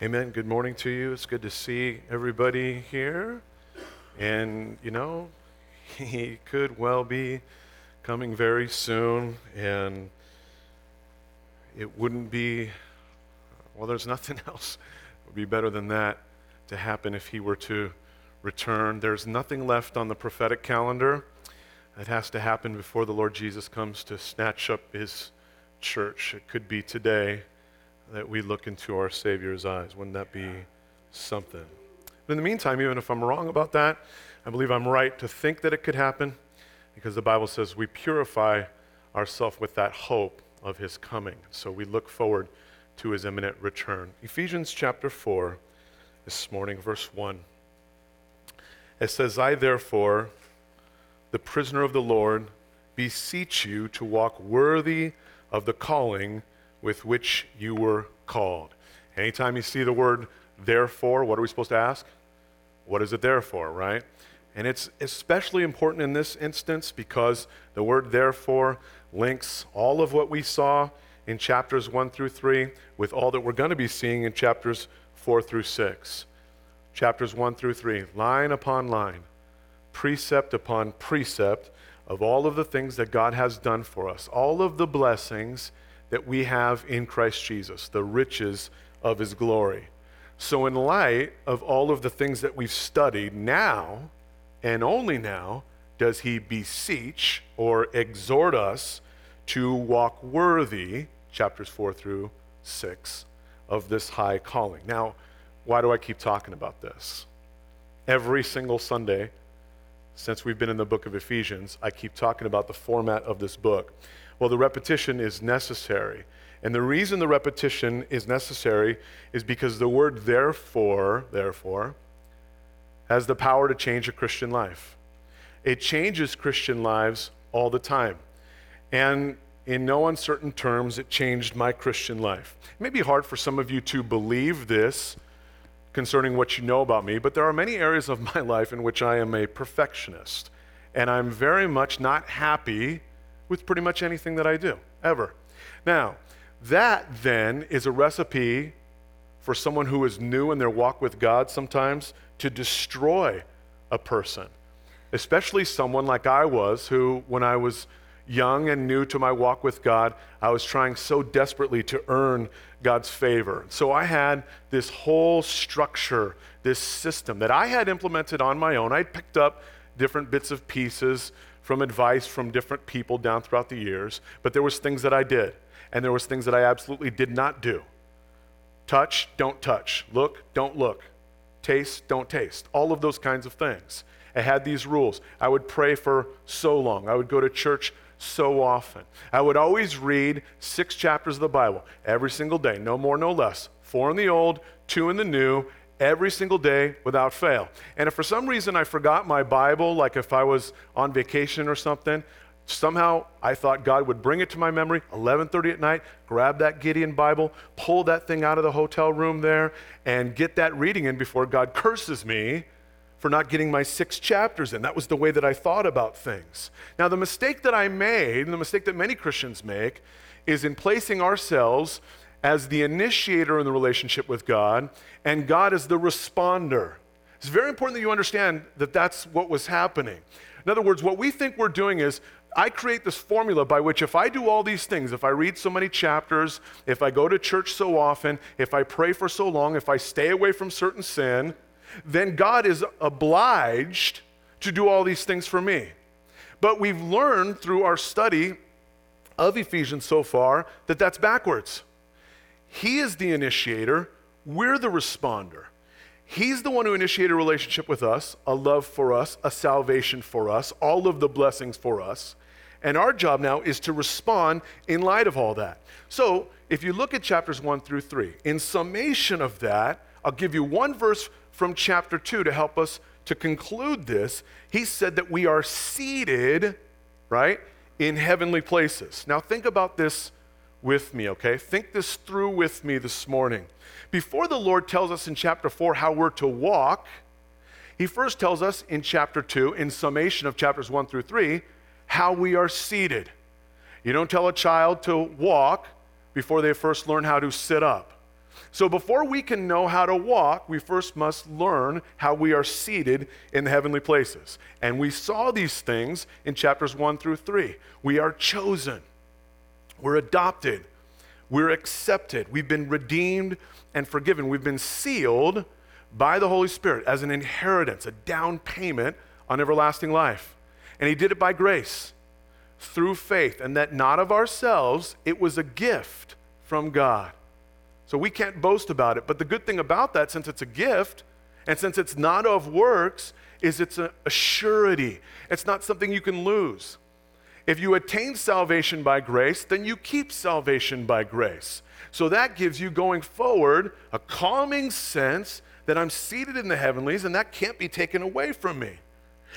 Amen. Good morning to you. It's good to see everybody here. And, you know, he could well be coming very soon, and it wouldn't be, well, there's nothing else would be better than that to happen if he were to return. There's nothing left on the prophetic calendar that has to happen before the Lord Jesus comes to snatch up his church. It could be today that we look into our Savior's eyes. Wouldn't that be something? But in the meantime, even if I'm wrong about that, I believe I'm right to think that it could happen because the Bible says we purify ourselves with that hope of his coming. So we look forward to his imminent return. Ephesians chapter 4, this morning, verse 1. It says, I therefore, the prisoner of the Lord, beseech you to walk worthy of the calling with which you were called. Anytime you see the word therefore, what are we supposed to ask? What is it there for, right? And it's especially important in this instance because the word therefore links all of what we saw in chapters 1 through 3 with all that we're going to be seeing in chapters 4 through 6. Chapters 1 through 3, line upon line, precept upon precept of all of the things that God has done for us, all of the blessings that we have in Christ Jesus, the riches of his glory. So, in light of all of the things that we've studied, now and only now does he beseech or exhort us to walk worthy, chapters 4 through 6, of this high calling. Now, why do I keep talking about this? Every single Sunday since we've been in the book of Ephesians, I keep talking about the format of this book. Well, the repetition is necessary. And the reason the repetition is necessary is because the word therefore, therefore, has the power to change a Christian life. It changes Christian lives all the time. And in no uncertain terms, it changed my Christian life. It may be hard for some of you to believe this concerning what you know about me, but there are many areas of my life in which I am a perfectionist. And I'm very much not happy with pretty much anything that I do, ever. Now, that then is a recipe for someone who is new in their walk with God sometimes to destroy a person, especially someone like I was, who, when I was young and new to my walk with God, I was trying so desperately to earn God's favor. So I had this whole structure, this system that I had implemented on my own. I'd picked up different bits of pieces from advice from different people down throughout the years, but there was things that I did, and there was things that I absolutely did not do. Touch, don't touch. Look, don't look. Taste, don't taste. All of those kinds of things. I had these rules. I would pray for so long. I would go to church so often. I would always read six chapters of the Bible every single day, no more, no less. Four in the old, two in the new, every single day without fail. And if for some reason I forgot my Bible, like if I was on vacation or something, somehow I thought God would bring it to my memory 11:30 at night, grab that Gideon Bible, pull that thing out of the hotel room there and get that reading in before God curses me for not getting my six chapters in. That was the way that I thought about things. Now the mistake that I made, and the mistake that many Christians make, is in placing ourselves as the initiator in the relationship with God, and God as the responder. It's very important that you understand that that's what was happening. In other words, what we think we're doing is I create this formula by which if I do all these things, if I read so many chapters, if I go to church so often, if I pray for so long, if I stay away from certain sin, then God is obliged to do all these things for me. But we've learned through our study of Ephesians so far that that's backwards. He is the initiator, we're the responder. He's the one who initiated a relationship with us, a love for us, a salvation for us, all of the blessings for us. And our job now is to respond in light of all that. So, if you look at chapters 1 through 3, in summation of that, I'll give you one verse from chapter 2 to help us to conclude this. He said that we are seated, right, in heavenly places. Now, think about this with me, okay? Think this through with me this morning. Before the Lord tells us in chapter 4 how we're to walk, he first tells us in chapter 2, in summation of chapters 1 through 3, how we are seated. You don't tell a child to walk before they first learn how to sit up. So before we can know how to walk, we first must learn how we are seated in the heavenly places. And we saw these things in chapters 1 through 3. We are chosen, we're adopted, we're accepted, we've been redeemed and forgiven, we've been sealed by the Holy Spirit as an inheritance, a down payment on everlasting life. And He did it by grace through faith, and that not of ourselves, it was a gift from God. So we can't boast about it. But the good thing about that, since it's a gift, and since it's not of works, is it's a, a surety. It's not something you can lose. If you attain salvation by grace, then you keep salvation by grace. So that gives you going forward a calming sense that I'm seated in the heavenlies and that can't be taken away from me.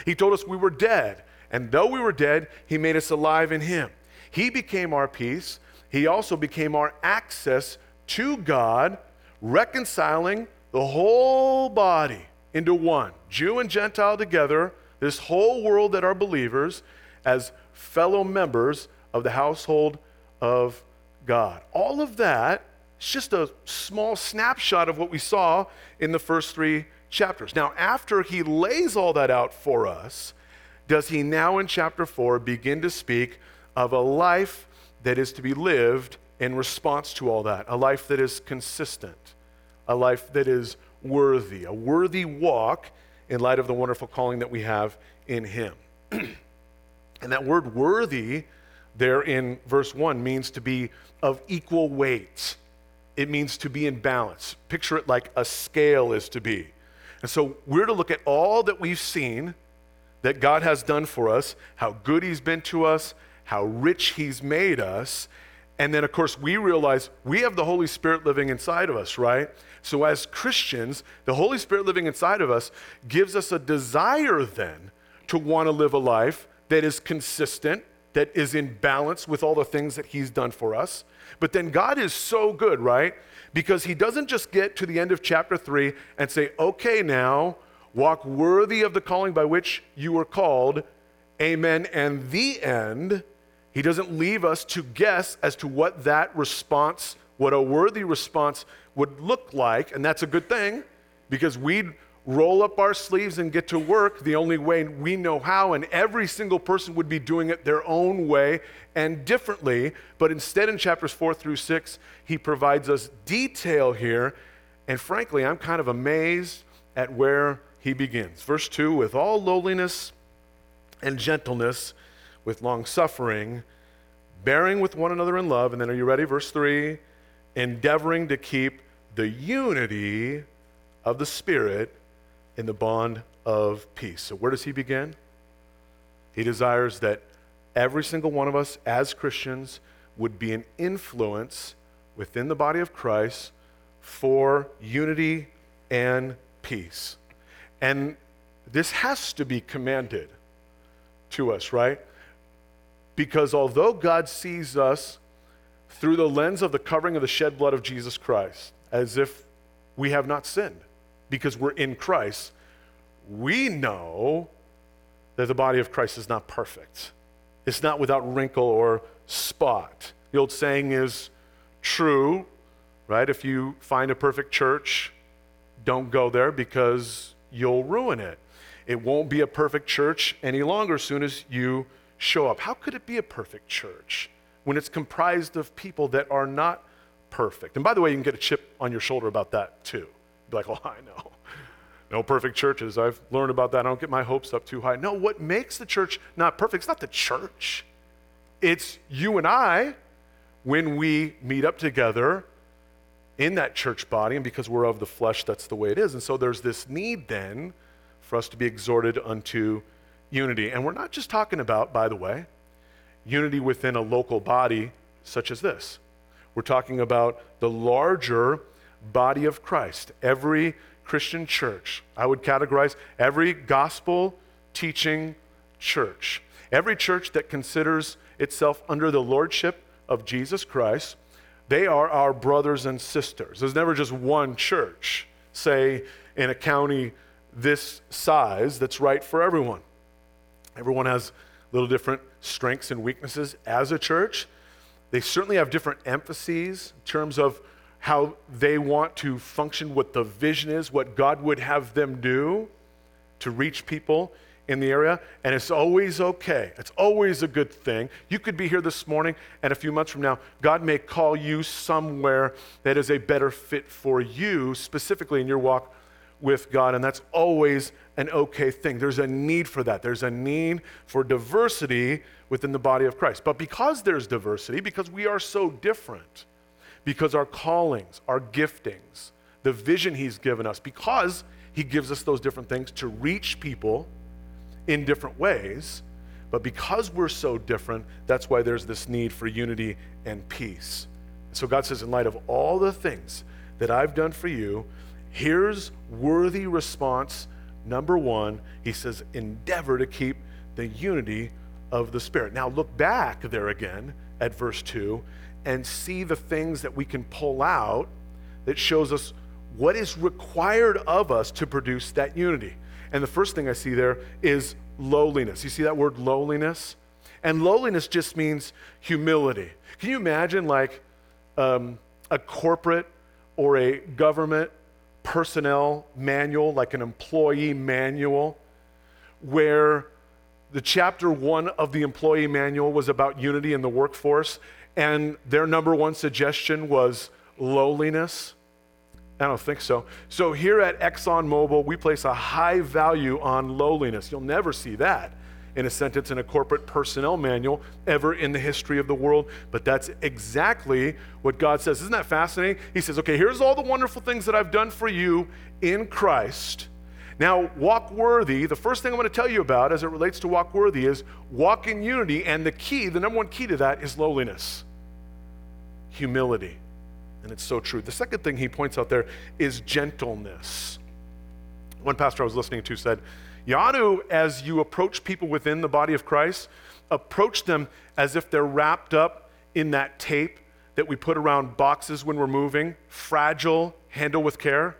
He told us we were dead, and though we were dead, He made us alive in Him. He became our peace. He also became our access to God, reconciling the whole body into one, Jew and Gentile together, this whole world that are believers, as fellow members of the household of God. All of that is just a small snapshot of what we saw in the first three chapters. Now, after he lays all that out for us, does he now in chapter 4 begin to speak of a life that is to be lived in response to all that, a life that is consistent, a life that is worthy, a worthy walk in light of the wonderful calling that we have in him. and that word worthy there in verse 1 means to be of equal weight. It means to be in balance. Picture it like a scale is to be. And so we're to look at all that we've seen that God has done for us, how good He's been to us, how rich He's made us. And then, of course, we realize we have the Holy Spirit living inside of us, right? So, as Christians, the Holy Spirit living inside of us gives us a desire then to want to live a life that is consistent, that is in balance with all the things that He's done for us. But then God is so good, right? Because He doesn't just get to the end of chapter three and say, okay, now walk worthy of the calling by which you were called, amen, and the end. He doesn't leave us to guess as to what that response, what a worthy response would look like. And that's a good thing because we'd roll up our sleeves and get to work the only way we know how, and every single person would be doing it their own way and differently. But instead, in chapters four through six, he provides us detail here. And frankly, I'm kind of amazed at where he begins. Verse 2 with all lowliness and gentleness, with long suffering, bearing with one another in love. And then, are you ready? Verse 3 endeavoring to keep the unity of the Spirit in the bond of peace. So, where does he begin? He desires that every single one of us as Christians would be an influence within the body of Christ for unity and peace. And this has to be commanded to us, right? Because although God sees us through the lens of the covering of the shed blood of Jesus Christ, as if we have not sinned, because we're in Christ, we know that the body of Christ is not perfect. It's not without wrinkle or spot. The old saying is true, right? If you find a perfect church, don't go there because you'll ruin it. It won't be a perfect church any longer as soon as you show up. How could it be a perfect church when it's comprised of people that are not perfect? And by the way, you can get a chip on your shoulder about that too. Be like, oh, I know. No perfect churches. I've learned about that. I don't get my hopes up too high. No, what makes the church not perfect? It's not the church. It's you and I when we meet up together in that church body, and because we're of the flesh, that's the way it is. And so there's this need then for us to be exhorted unto unity. And we're not just talking about, by the way, unity within a local body such as this. We're talking about the larger body of Christ. Every Christian church, I would categorize every gospel teaching church, every church that considers itself under the lordship of Jesus Christ, they are our brothers and sisters. There's never just one church, say, in a county this size that's right for everyone. Everyone has little different strengths and weaknesses as a church. They certainly have different emphases in terms of how they want to function, what the vision is, what God would have them do to reach people in the area, and it's always okay. It's always a good thing. You could be here this morning, and a few months from now, God may call you somewhere that is a better fit for you, specifically in your walk with God, and that's always an okay thing. There's a need for that. There's a need for diversity within the body of Christ. But because there's diversity, because we are so different, because our callings, our giftings, the vision He's given us, because He gives us those different things to reach people in different ways. But because we're so different, that's why there's this need for unity and peace. So God says, in light of all the things that I've done for you, here's worthy response number one. He says, endeavor to keep the unity of the Spirit. Now look back there again at verse 2 and see the things that we can pull out that shows us what is required of us to produce that unity. And the first thing I see there is lowliness. You see that word lowliness? And lowliness just means humility. Can you imagine like um, a corporate or a government personnel manual, like an employee manual, where the chapter one of the employee manual was about unity in the workforce, and their number one suggestion was lowliness? I don't think so. So here at ExxonMobil, we place a high value on lowliness. You'll never see that in a sentence in a corporate personnel manual ever in the history of the world. But that's exactly what God says. Isn't that fascinating? He says, okay, here's all the wonderful things that I've done for you in Christ. Now, walk worthy, the first thing I'm going to tell you about as it relates to walk worthy is walk in unity. And the key, the number one key to that is lowliness, humility. And it's so true. The second thing he points out there is gentleness. One pastor I was listening to said, You ought to, as you approach people within the body of Christ, approach them as if they're wrapped up in that tape that we put around boxes when we're moving, fragile, handle with care,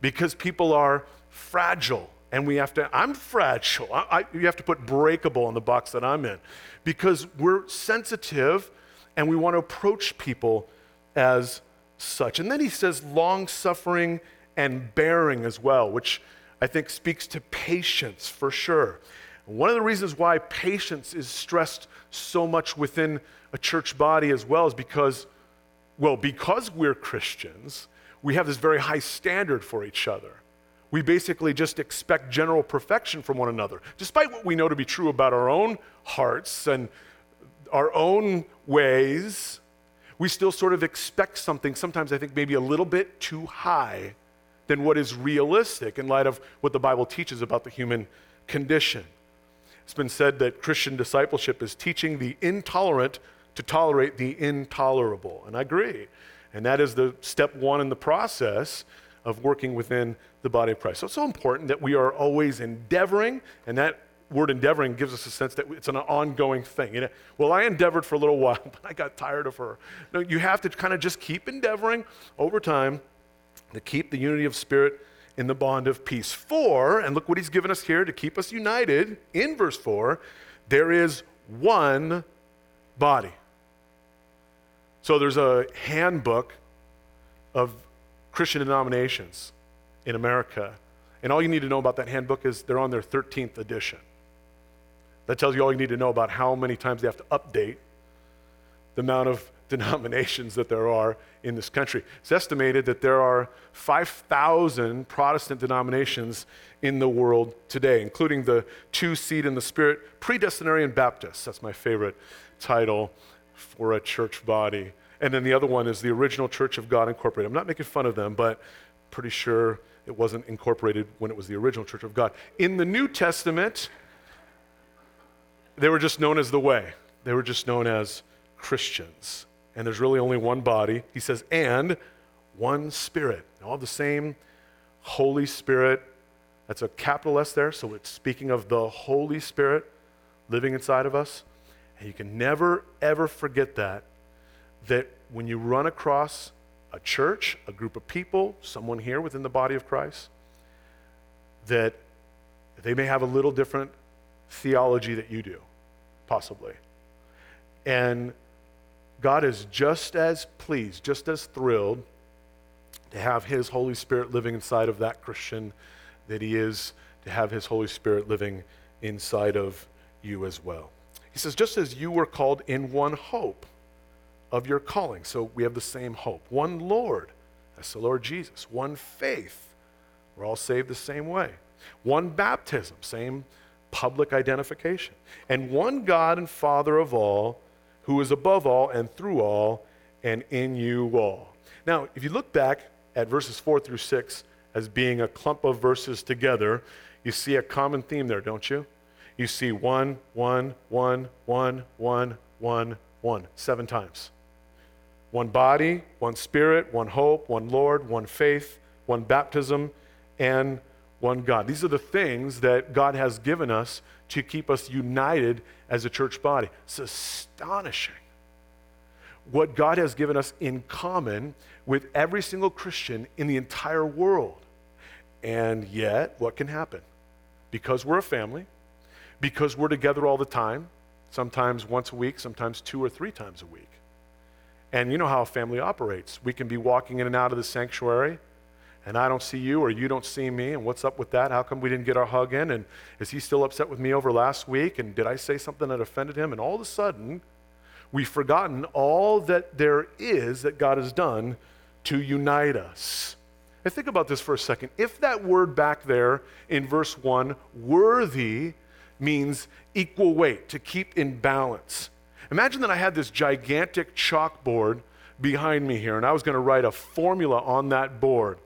because people are fragile. And we have to, I'm fragile. I, I, you have to put breakable in the box that I'm in because we're sensitive and we want to approach people as such. And then he says long suffering and bearing as well, which I think speaks to patience for sure. One of the reasons why patience is stressed so much within a church body as well is because, well, because we're Christians, we have this very high standard for each other. We basically just expect general perfection from one another, despite what we know to be true about our own hearts and our own ways we still sort of expect something, sometimes I think maybe a little bit too high than what is realistic in light of what the Bible teaches about the human condition. It's been said that Christian discipleship is teaching the intolerant to tolerate the intolerable. And I agree. And that is the step one in the process of working within the body of Christ. So it's so important that we are always endeavoring, and that word endeavoring gives us a sense that it's an ongoing thing. You uh, know, well, I endeavored for a little while, but I got tired of her. No, you have to kind of just keep endeavoring over time to keep the unity of spirit in the bond of peace. For, and look what he's given us here to keep us united in verse 4, there is one body. So there's a handbook of Christian denominations in America. And all you need to know about that handbook is they're on their 13th edition. That tells you all you need to know about how many times they have to update the amount of denominations that there are in this country. It's estimated that there are 5,000 Protestant denominations in the world today, including the two seed in the spirit predestinarian Baptists. That's my favorite title for a church body. And then the other one is the original Church of God Incorporated. I'm not making fun of them, but pretty sure it wasn't incorporated when it was the original Church of God. In the New Testament, they were just known as the way. They were just known as Christians. And there's really only one body. He says, and one spirit. All the same Holy Spirit. That's a capital S there, so it's speaking of the Holy Spirit living inside of us. And you can never, ever forget that. That when you run across a church, a group of people, someone here within the body of Christ, that they may have a little different theology that you do, possibly. And God is just as pleased, just as thrilled to have His Holy Spirit living inside of that Christian that He is to have His Holy Spirit living inside of you as well. He says, just as you were called in one hope of your calling. So we have the same hope. One Lord, that's the Lord Jesus. One faith, we're all saved the same way. One baptism, same public identification. And one God and Father of all, who is above all and through all and in you all. Now, if you look back at verses 4 through 6 as being a clump of verses together, you see a common theme there, don't you? You see one, one, one, one, one, one, one, seven times. One body, one spirit, one hope, one Lord, one faith, one baptism, and one God. These are the things that God has given us to keep us united as a church body. It's astonishing what God has given us in common with every single Christian in the entire world. And yet, what can happen? Because we're a family, because we're together all the time, sometimes once a week, sometimes two or three times a week. And you know how a family operates. We can be walking in and out of the sanctuary, and I don't see you or you don't see me, and what's up with that? How come we didn't get our hug in? And is he still upset with me over last week? And did I say something that offended him? And all of a sudden, we've forgotten all that there is that God has done to unite us. And think about this for a second. If that word back there in verse 1, worthy, means equal weight, to keep in balance. Imagine that I had this gigantic chalkboard behind me here, and I was going to write a formula on that board.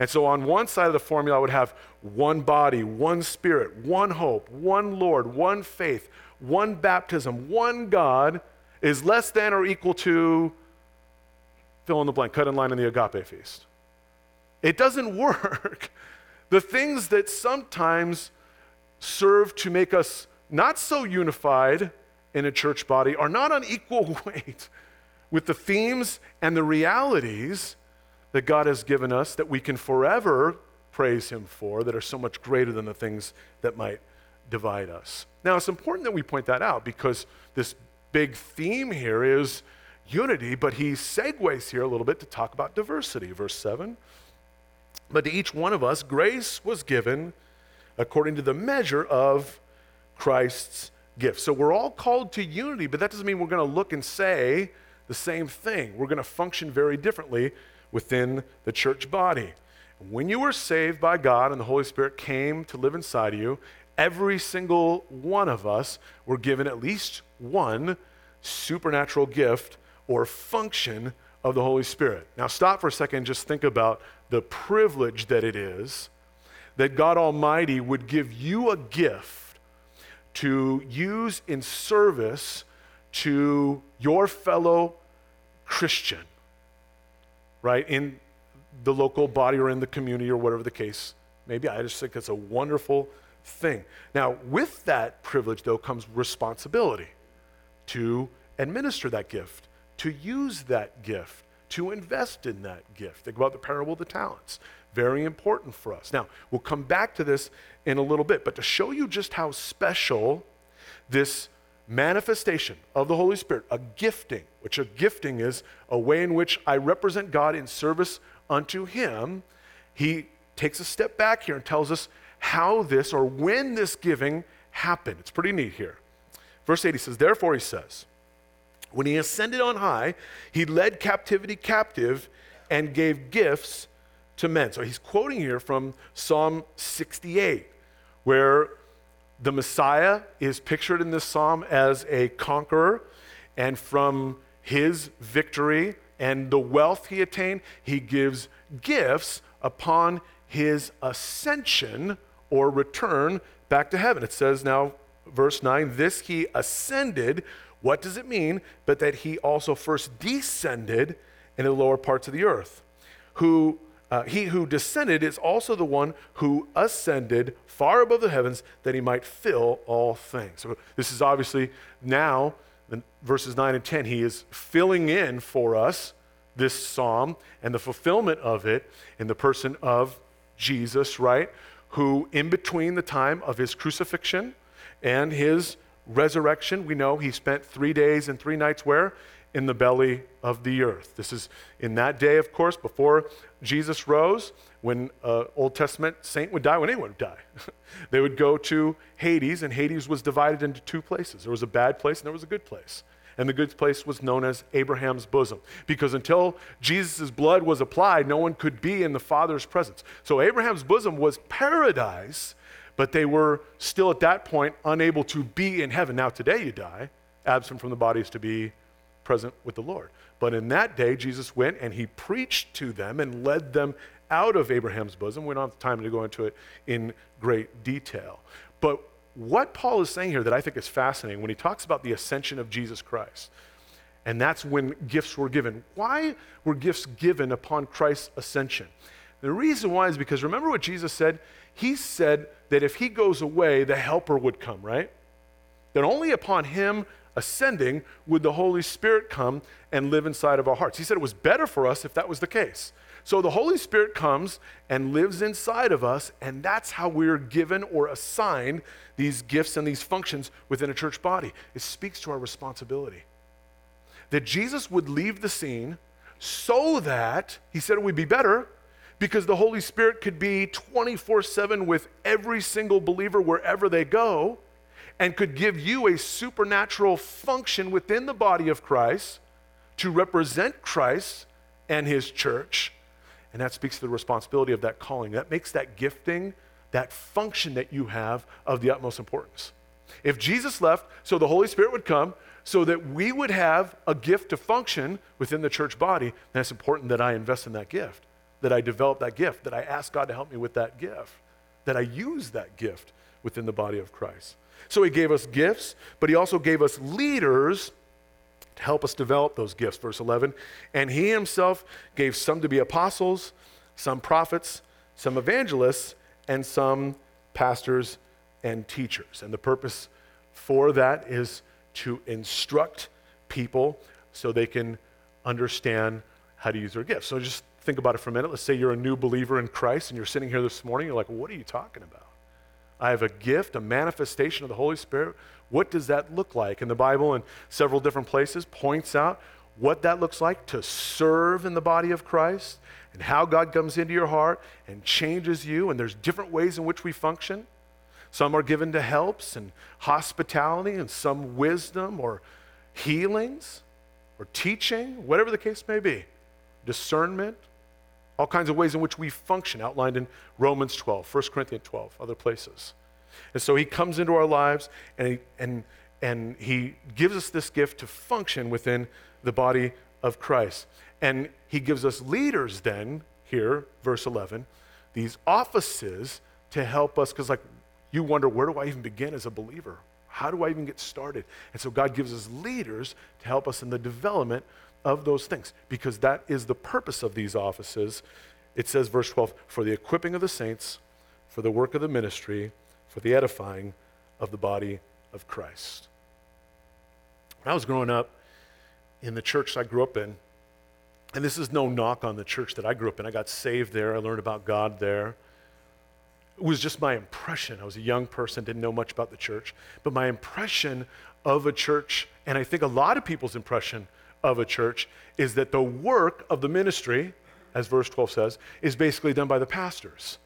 And so on one side of the formula, I would have one body, one spirit, one hope, one Lord, one faith, one baptism, one God is less than or equal to fill in the blank, cut in line in the agape feast. It doesn't work. The things that sometimes serve to make us not so unified in a church body are not on equal weight with the themes and the realities that God has given us that we can forever praise Him for, that are so much greater than the things that might divide us. Now, it's important that we point that out because this big theme here is unity, but he segues here a little bit to talk about diversity. Verse 7 But to each one of us, grace was given according to the measure of Christ's gift. So we're all called to unity, but that doesn't mean we're going to look and say the same thing. We're going to function very differently within the church body. When you were saved by God and the Holy Spirit came to live inside of you, every single one of us were given at least one supernatural gift or function of the Holy Spirit. Now, stop for a second and just think about the privilege that it is that God Almighty would give you a gift to use in service to your fellow Christian, right? In the local body or in the community or whatever the case maybe. I just think it's a wonderful thing. Now, with that privilege, though, comes responsibility to administer that gift, to use that gift, to invest in that gift. Think about the parable of the talents. Very important for us. Now, we'll come back to this in a little bit, but to show you just how special this manifestation of the Holy Spirit, a gifting, which a gifting is a way in which I represent God in service unto Him, he takes a step back here and tells us how this or when this giving happened. It's pretty neat here. Verse 8 he says, Therefore, he says, when he ascended on high, he led captivity captive and gave gifts to men. So he's quoting here from Psalm 68, where the Messiah is pictured in this psalm as a conqueror, and from his victory and the wealth he attained, he gives gifts upon his ascension or return back to heaven. It says now, verse 9, this he ascended. What does it mean? But that he also first descended into the lower parts of the earth. Who uh, he who descended is also the one who ascended far above the heavens that he might fill all things. So this is obviously now, in verses 9 and 10, he is filling in for us this psalm and the fulfillment of it in the person of Jesus, right? who, in between the time of his crucifixion and his resurrection, we know he spent three days and three nights where? In the belly of the earth. This is in that day, of course, before Jesus rose, when an Old Testament saint would die, when anyone would die, they would go to Hades, and Hades was divided into two places. There was a bad place and there was a good place. And the good place was known as Abraham's bosom, because until Jesus' blood was applied, no one could be in the Father's presence. So Abraham's bosom was paradise, but they were still at that point unable to be in heaven. Now, today you die, absent from the bodies to be present with the Lord. But in that day, Jesus went and he preached to them and led them out of Abraham's bosom. We don't have time to go into it in great detail. But what Paul is saying here that I think is fascinating when he talks about the ascension of Jesus Christ, and that's when gifts were given. Why were gifts given upon Christ's ascension? The reason why is because remember what Jesus said? He said that if he goes away, the helper would come, right? That only upon him ascending, would the Holy Spirit come and live inside of our hearts. He said it was better for us if that was the case. So the Holy Spirit comes and lives inside of us, and that's how we're given or assigned these gifts and these functions within a church body. It speaks to our responsibility. That Jesus would leave the scene so that, he said it would be better, because the Holy Spirit could be 24 7 with every single believer wherever they go and could give you a supernatural function within the body of Christ to represent Christ and his church. And that speaks to the responsibility of that calling. That makes that gifting, that function that you have, of the utmost importance. If Jesus left, so the Holy Spirit would come, so that we would have a gift to function within the church body, then it's important that I invest in that gift, that I develop that gift, that I ask God to help me with that gift, that I use that gift within the body of Christ. So he gave us gifts, but he also gave us leaders to help us develop those gifts. Verse 11. And he himself gave some to be apostles, some prophets, some evangelists, and some pastors and teachers. And the purpose for that is to instruct people so they can understand how to use their gifts. So just think about it for a minute. Let's say you're a new believer in Christ and you're sitting here this morning, you're like, what are you talking about? I have a gift, a manifestation of the Holy Spirit. What does that look like? And the Bible, in several different places, points out what that looks like to serve in the body of Christ and how God comes into your heart and changes you. And there's different ways in which we function. Some are given to helps and hospitality, and some wisdom or healings or teaching, whatever the case may be, discernment all kinds of ways in which we function, outlined in Romans 12, 1 Corinthians 12, other places. And so he comes into our lives and he, and, and he gives us this gift to function within the body of Christ. And he gives us leaders then, here, verse 11, these offices to help us, because like you wonder, where do I even begin as a believer? How do I even get started? And so God gives us leaders to help us in the development of those things because that is the purpose of these offices. It says, verse 12, for the equipping of the saints, for the work of the ministry, for the edifying of the body of Christ. When I was growing up in the church I grew up in, and this is no knock on the church that I grew up in, I got saved there, I learned about God there. It was just my impression. I was a young person, didn't know much about the church, but my impression of a church, and I think a lot of people's impression of a church is that the work of the ministry, as verse 12 says, is basically done by the pastors.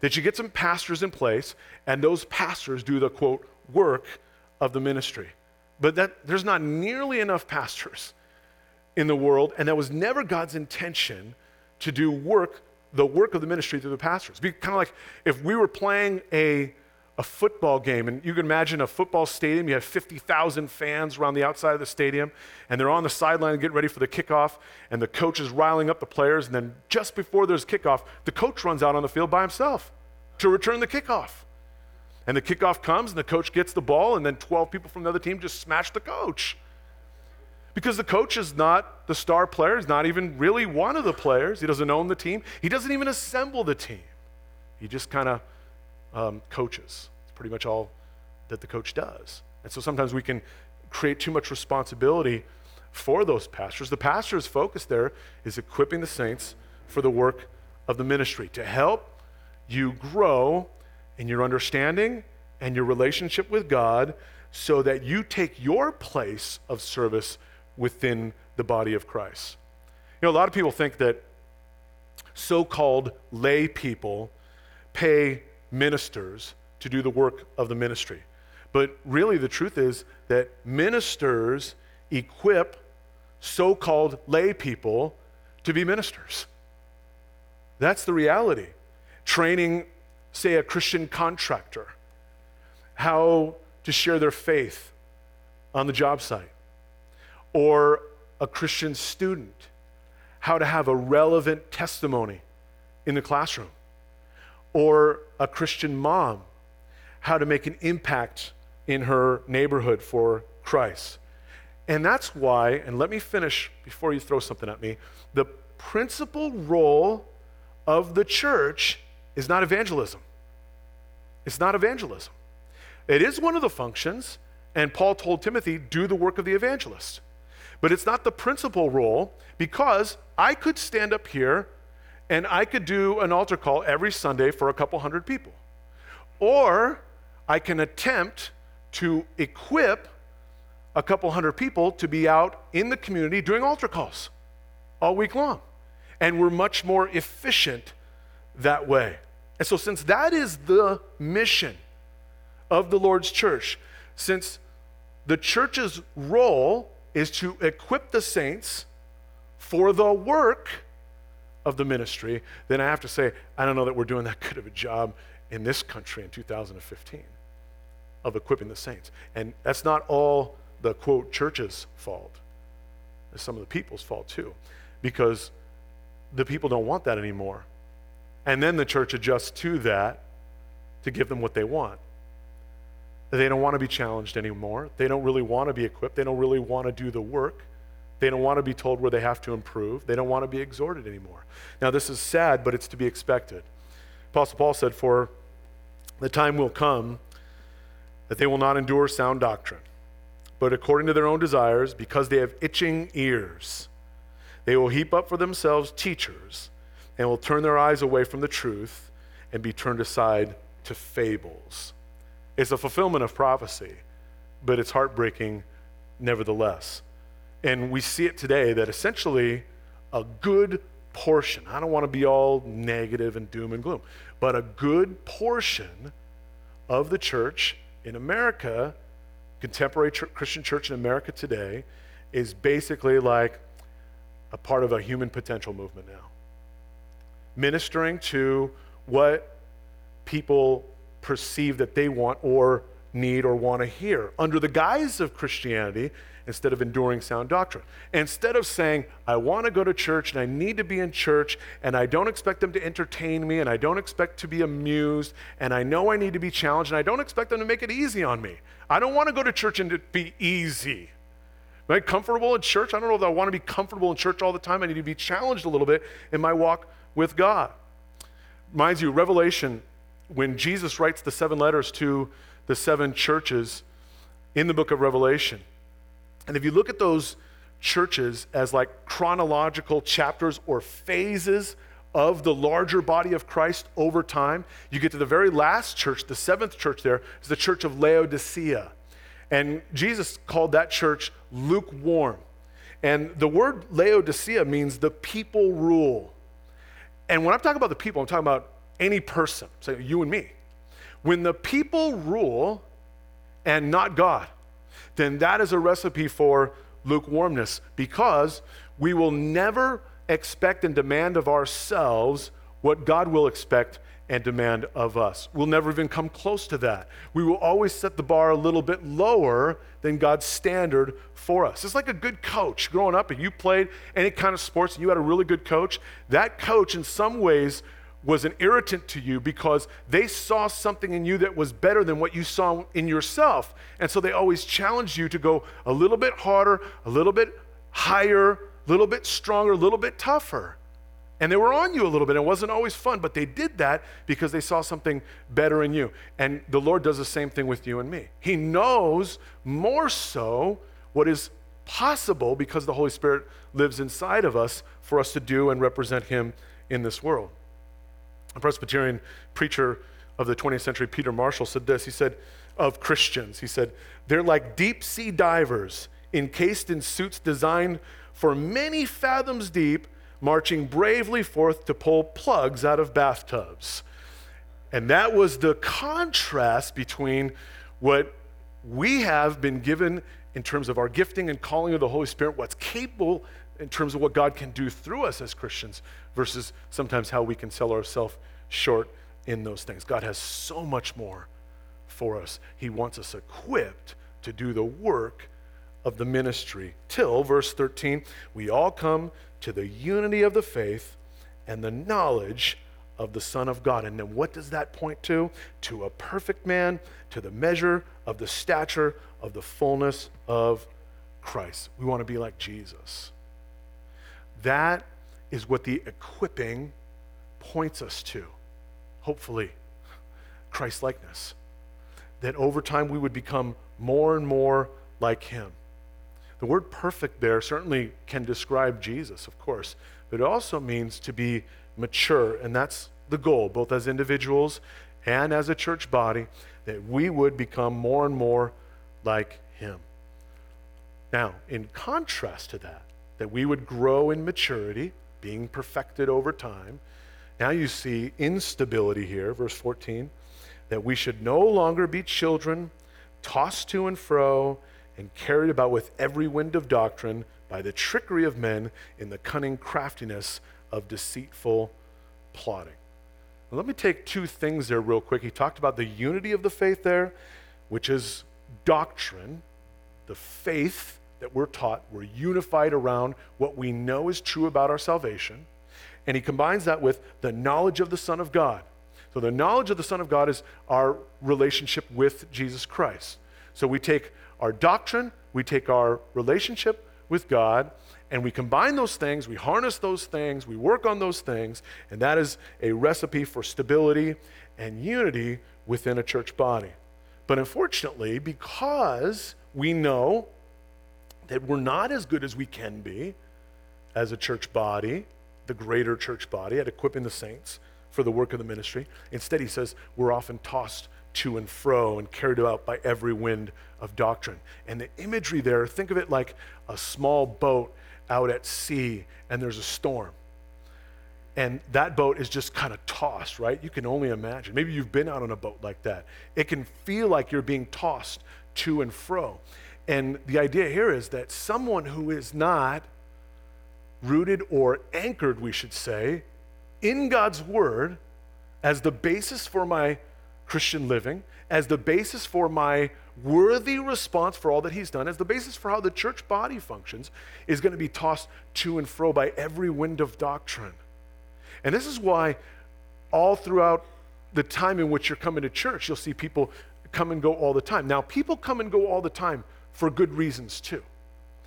That you get some pastors in place, and those pastors do the quote, work of the ministry. But that, there's not nearly enough pastors in the world, and that was never God's intention to do work, the work of the ministry through the pastors. Be kind of like if we were playing a a football game, and you can imagine a football stadium. You have 50,000 fans around the outside of the stadium, and they're on the sideline getting ready for the kickoff, and the coach is riling up the players. And then just before there's kickoff, the coach runs out on the field by himself to return the kickoff. And the kickoff comes, and the coach gets the ball, and then 12 people from the other team just smash the coach. Because the coach is not the star player, he's not even really one of the players. He doesn't own the team, he doesn't even assemble the team. He just kind of um, coaches. It's pretty much all that the coach does. And so sometimes we can create too much responsibility for those pastors. The pastor's focus there is equipping the saints for the work of the ministry to help you grow in your understanding and your relationship with God so that you take your place of service within the body of Christ. You know, a lot of people think that so called lay people pay ministers to do the work of the ministry. But really, the truth is that ministers equip so called lay people to be ministers. That's the reality. Training, say, a Christian contractor, how to share their faith on the job site, or a Christian student, how to have a relevant testimony in the classroom, or a Christian mom, how to make an impact in her neighborhood for Christ. And that's why, and let me finish before you throw something at me, the principal role of the church is not evangelism. It's not evangelism. It is one of the functions, and Paul told Timothy, do the work of the evangelist. But it's not the principal role because I could stand up here and I could do an altar call every Sunday for a couple hundred people. Or I can attempt to equip a couple hundred people to be out in the community doing altar calls all week long. And we're much more efficient that way. And so, since that is the mission of the Lord's church, since the church's role is to equip the saints for the work of the ministry, then I have to say, I don't know that we're doing that good of a job in this country in 2015 of equipping the saints. And that's not all the quote church's fault. It's some of the people's fault too, because the people don't want that anymore. And then the church adjusts to that to give them what they want. They don't want to be challenged anymore. They don't really want to be equipped. They don't really want to do the work. They don't want to be told where they have to improve. They don't want to be exhorted anymore. Now, this is sad, but it's to be expected. Apostle Paul said, For the time will come that they will not endure sound doctrine, but according to their own desires, because they have itching ears, they will heap up for themselves teachers and will turn their eyes away from the truth and be turned aside to fables. It's a fulfillment of prophecy, but it's heartbreaking nevertheless. And we see it today that essentially a good portion, I don't want to be all negative and doom and gloom, but a good portion of the church in America, contemporary ch- Christian church in America today, is basically like a part of a human potential movement now. Ministering to what people perceive that they want or need or want to hear under the guise of Christianity instead of enduring sound doctrine. Instead of saying, I want to go to church and I need to be in church and I don't expect them to entertain me and I don't expect to be amused and I know I need to be challenged and I don't expect them to make it easy on me. I don't want to go to church and to be easy. Right? Comfortable in church? I don't know that I want to be comfortable in church all the time. I need to be challenged a little bit in my walk with God. Reminds you, Revelation, when Jesus writes the seven letters to the seven churches in the book of Revelation, and if you look at those churches as like chronological chapters or phases of the larger body of Christ over time, you get to the very last church, the seventh church there, is the church of Laodicea. And Jesus called that church lukewarm. And the word Laodicea means the people rule. And when I'm talking about the people, I'm talking about any person, say you and me. When the people rule and not God, then that is a recipe for lukewarmness because we will never expect and demand of ourselves what God will expect and demand of us. We'll never even come close to that. We will always set the bar a little bit lower than God's standard for us. It's like a good coach growing up, and you played any kind of sports and you had a really good coach. That coach, in some ways, was an irritant to you because they saw something in you that was better than what you saw in yourself. And so they always challenged you to go a little bit harder, a little bit higher, a little bit stronger, a little bit tougher. And they were on you a little bit. It wasn't always fun, but they did that because they saw something better in you. And the Lord does the same thing with you and me. He knows more so what is possible because the Holy Spirit lives inside of us for us to do and represent Him in this world. A Presbyterian preacher of the 20th century, Peter Marshall, said this. He said, of Christians, he said, they're like deep sea divers encased in suits designed for many fathoms deep, marching bravely forth to pull plugs out of bathtubs. And that was the contrast between what we have been given in terms of our gifting and calling of the Holy Spirit, what's capable in terms of what God can do through us as Christians, versus sometimes how we can sell ourselves short in those things. God has so much more for us. He wants us equipped to do the work of the ministry. Till, verse 13, we all come to the unity of the faith and the knowledge of the Son of God. And then what does that point to? To a perfect man, to the measure of the stature of the fullness of Christ. We want to be like Jesus. That is what the equipping points us to, hopefully, Christ likeness. That over time we would become more and more like him. The word perfect there certainly can describe Jesus, of course, but it also means to be mature, and that's the goal, both as individuals and as a church body, that we would become more and more like him. Now, in contrast to that, that we would grow in maturity, being perfected over time. Now you see instability here, verse 14, that we should no longer be children, tossed to and fro, and carried about with every wind of doctrine by the trickery of men in the cunning craftiness of deceitful plotting. Let me take two things there real quick. He talked about the unity of the faith there, which is doctrine, the faith that we're taught. We're unified around what we know is true about our salvation. And he combines that with the knowledge of the Son of God. So, the knowledge of the Son of God is our relationship with Jesus Christ. So, we take our doctrine, we take our relationship with God, and we combine those things, we harness those things, we work on those things, and that is a recipe for stability and unity within a church body. But unfortunately, because we know that we're not as good as we can be as a church body, the greater church body, at equipping the saints for the work of the ministry, instead, he says we're often tossed to and fro and carried about by every wind of doctrine. And the imagery there, think of it like a small boat out at sea and there's a storm and that boat is just kind of tossed, right? You can only imagine. Maybe you've been out on a boat like that. It can feel like you're being tossed to and fro. And the idea here is that someone who is not rooted or anchored, we should say, in God's word as the basis for my Christian living, as the basis for my worthy response for all that he's done, as the basis for how the church body functions, is going to be tossed to and fro by every wind of doctrine. And this is why all throughout the time in which you're coming to church, you'll see people come and go all the time. Now, people come and go all the time for good reasons too.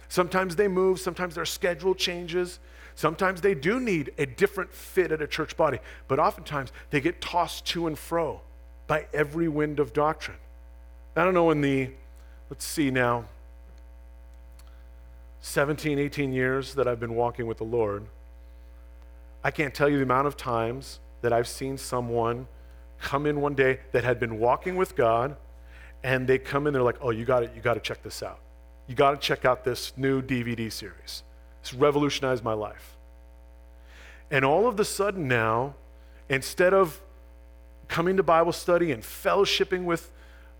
Sometimes they move, sometimes their schedule changes, sometimes they do need a different fit at a church body, but oftentimes they get tossed to and fro by every wind of doctrine. I don't know in the, let's see now, 17, 18 years that I've been walking with the Lord. I can't tell you the amount of times that I've seen someone come in one day that had been walking with God and they come in they're like, "Oh, you got it. You got to check this out. You got to check out this new DVD series. It's revolutionized my life." And all of the sudden now, instead of coming to Bible study and fellowshipping with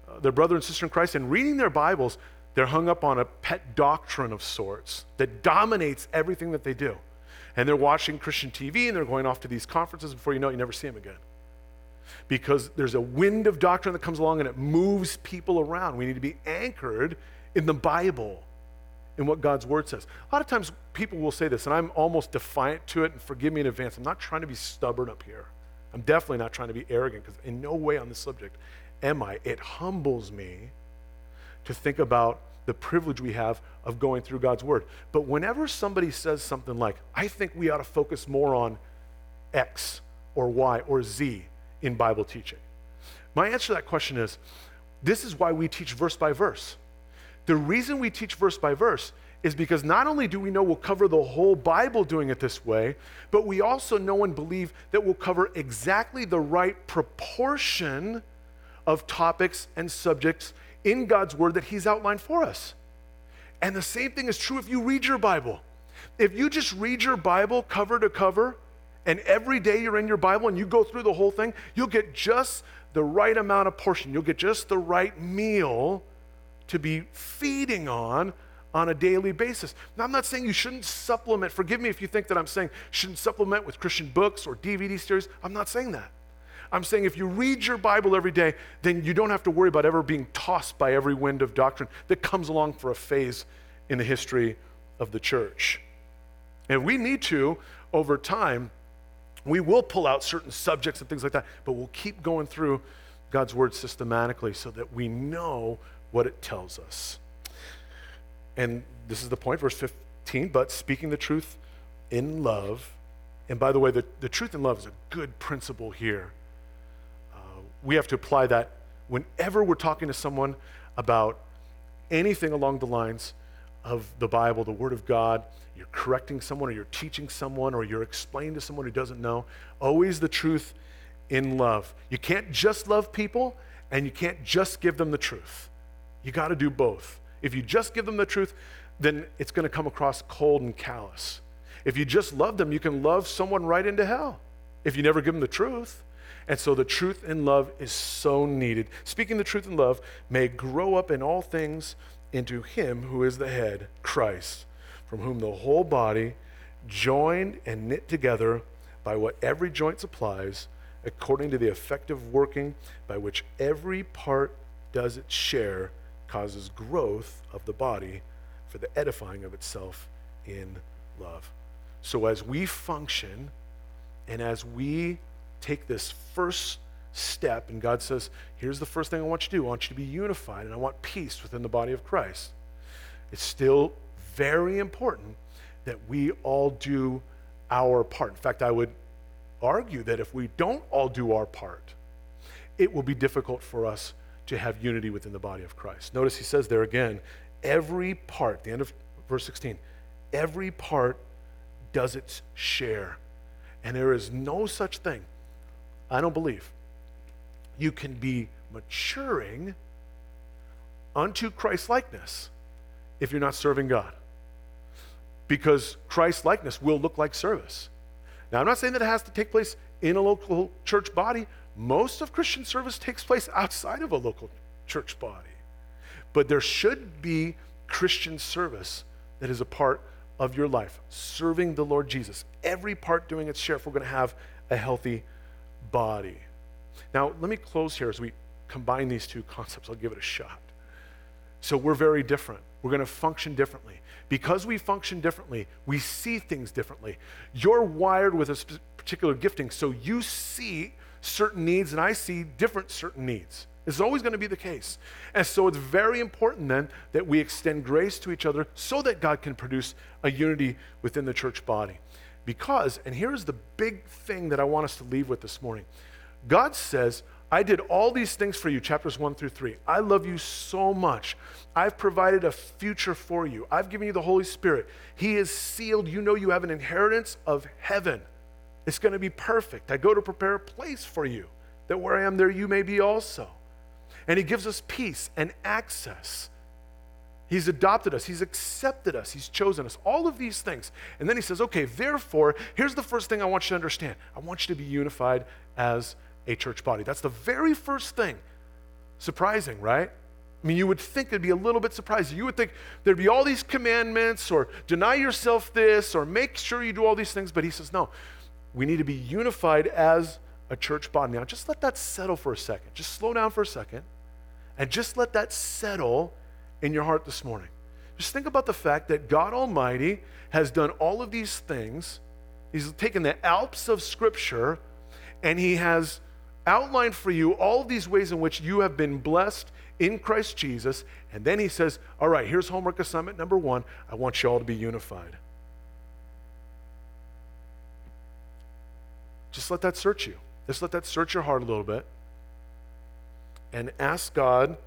uh, their brother and sister in Christ and reading their Bibles, they're hung up on a pet doctrine of sorts that dominates everything that they do and they're watching Christian TV and they're going off to these conferences. Before you know it, you never see them again. Because there's a wind of doctrine that comes along and it moves people around. We need to be anchored in the Bible, in what God's Word says. A lot of times people will say this, and I'm almost defiant to it, and forgive me in advance. I'm not trying to be stubborn up here. I'm definitely not trying to be arrogant, because in no way on this subject am I. It humbles me to think about the privilege we have of going through God's Word. But whenever somebody says something like, I think we ought to focus more on X or Y or Z in Bible teaching, my answer to that question is this is why we teach verse by verse. The reason we teach verse by verse is because not only do we know we'll cover the whole Bible doing it this way, but we also know and believe that we'll cover exactly the right proportion of topics and subjects in God's Word that He's outlined for us. And the same thing is true if you read your Bible. If you just read your Bible cover to cover, and every day you're in your Bible and you go through the whole thing, you'll get just the right amount of portion. You'll get just the right meal to be feeding on on a daily basis. Now, I'm not saying you shouldn't supplement. Forgive me if you think that I'm saying shouldn't supplement with Christian books or DVD series. I'm not saying that. I'm saying if you read your Bible every day, then you don't have to worry about ever being tossed by every wind of doctrine that comes along for a phase in the history of the church. And we need to, over time, we will pull out certain subjects and things like that, but we'll keep going through God's word systematically so that we know what it tells us. And this is the point, verse 15, but speaking the truth in love. And by the way, the, the truth in love is a good principle here. Uh, we have to apply that whenever we're talking to someone about anything along the lines of the Bible, the Word of God, you're correcting someone or you're teaching someone or you're explaining to someone who doesn't know, always the truth in love. You can't just love people and you can't just give them the truth. You got to do both. If you just give them the truth, then it's going to come across cold and callous. If you just love them, you can love someone right into hell if you never give them the truth. And so the truth in love is so needed. Speaking the truth in love may grow up in all things into Him who is the head, Christ, from whom the whole body, joined and knit together by what every joint supplies, according to the effective working by which every part does its share, causes growth of the body for the edifying of itself in love. So as we function and as we take this first step, and God says, Here's the first thing I want you to do I want you to be unified, and I want peace within the body of Christ. It's still very important that we all do our part. In fact, I would argue that if we don't all do our part, it will be difficult for us to have unity within the body of Christ. Notice he says there again, every part, the end of verse 16, every part does its share. And there is no such thing, I don't believe, you can be maturing unto Christ likeness if you're not serving God. Because Christ likeness will look like service. Now, I'm not saying that it has to take place in a local church body. Most of Christian service takes place outside of a local church body. But there should be Christian service that is a part of your life, serving the Lord Jesus. Every part doing its share if we're going to have a healthy body. Now, let me close here as we combine these two concepts. I'll give it a shot. So, we're very different. We're going to function differently. Because we function differently, we see things differently. You're wired with a particular gifting, so you see certain needs, and I see different certain needs. It's always going to be the case. And so it's very important then that we extend grace to each other so that God can produce a unity within the church body. Because, and here's the big thing that I want us to leave with this morning God says, I did all these things for you, chapters 1 through 3. I love you so much. I've provided a future for you. I've given you the Holy Spirit. He is sealed. You know you have an inheritance of heaven. It's going to be perfect. I go to prepare a place for you, that where I am, there you may be also. And He gives us peace and access. He's adopted us, He's accepted us, He's chosen us, all of these things. And then He says, okay, therefore, here's the first thing I want you to understand I want you to be unified as a church body. That's the very first thing. Surprising, right? I mean, you would think it'd be a little bit surprising. You would think there'd be all these commandments, or deny yourself this, or make sure you do all these things. But he says, no, we need to be unified as a church body. Now, just let that settle for a second. Just slow down for a second, and just let that settle in your heart this morning. Just think about the fact that God Almighty has done all of these things. He's taken the Alps of Scripture, and He has outlined for you all these ways in which you have been blessed in Christ Jesus. And then he says, All right, here's homework assignment number one. I want you all to be unified. Just let that search you. Just let that search your heart a little bit. And ask God,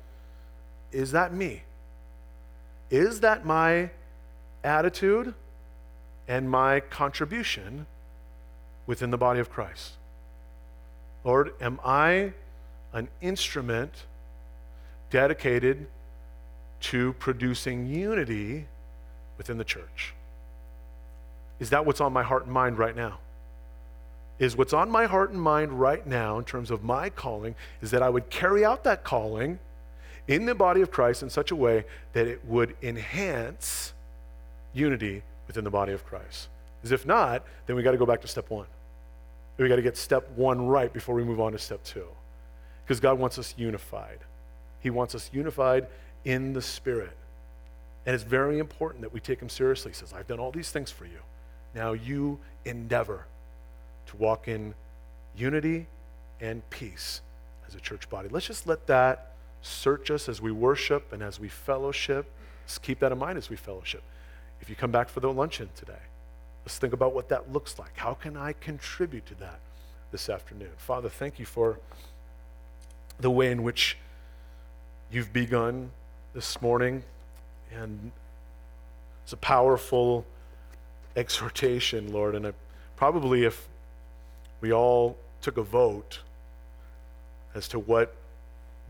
Is that me? Is that my attitude and my contribution within the body of Christ? Lord, am I an instrument dedicated to producing unity within the church? Is that what's on my heart and mind right now? Is what's on my heart and mind right now, in terms of my calling, is that I would carry out that calling in the body of Christ in such a way that it would enhance unity within the body of Christ. Because if not, then we got to go back to step one. We got to get step one right before we move on to step two. Because God wants us unified. He wants us unified in the Spirit. And it's very important that we take Him seriously. He says, I've done all these things for you. Now you endeavor to walk in unity and peace as a church body. Let's just let that search us as we worship and as we fellowship. Let's keep that in mind as we fellowship. If you come back for the luncheon today, let's think about what that looks like. How can I contribute to that this afternoon? Father, thank you for the way in which you've begun this morning. And it's a powerful exhortation, Lord. And I, probably if we all took a vote as to what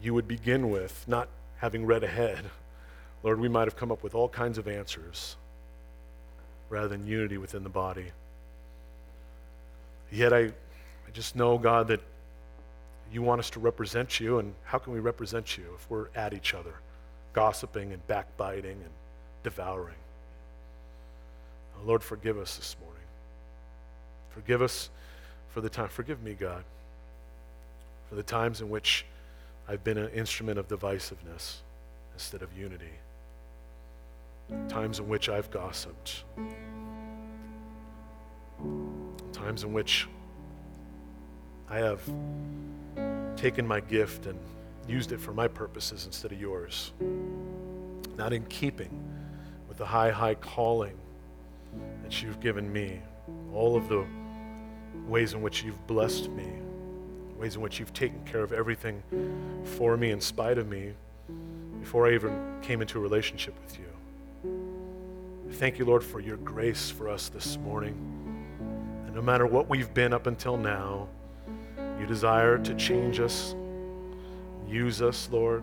you would begin with, not having read ahead, Lord, we might have come up with all kinds of answers rather than unity within the body. Yet I, I just know, God, that you want us to represent you, and how can we represent you if we're at each other, gossiping and backbiting and devouring? Oh, Lord, forgive us this morning. Forgive us for the time. Forgive me, God, for the times in which I've been an instrument of divisiveness instead of unity. Times in which I've gossiped. Times in which I have taken my gift and used it for my purposes instead of yours. Not in keeping with the high, high calling that you've given me, all of the ways in which you've blessed me, ways in which you've taken care of everything for me in spite of me before I even came into a relationship with you. Thank you, Lord, for your grace for us this morning. And no matter what we've been up until now, you desire to change us, use us, Lord,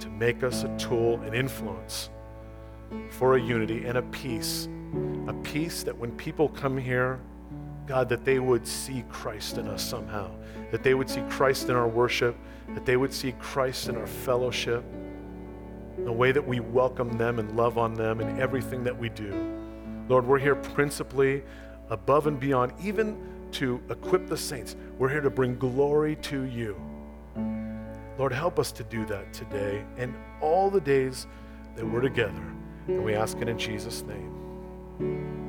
to make us a tool, an influence for a unity and a peace. A peace that when people come here, God, that they would see Christ in us somehow, that they would see Christ in our worship, that they would see Christ in our fellowship, the way that we welcome them and love on them in everything that we do. Lord, we're here principally above and beyond, even to equip the saints. We're here to bring glory to you. Lord, help us to do that today and all the days that we're together. And we ask it in Jesus' name.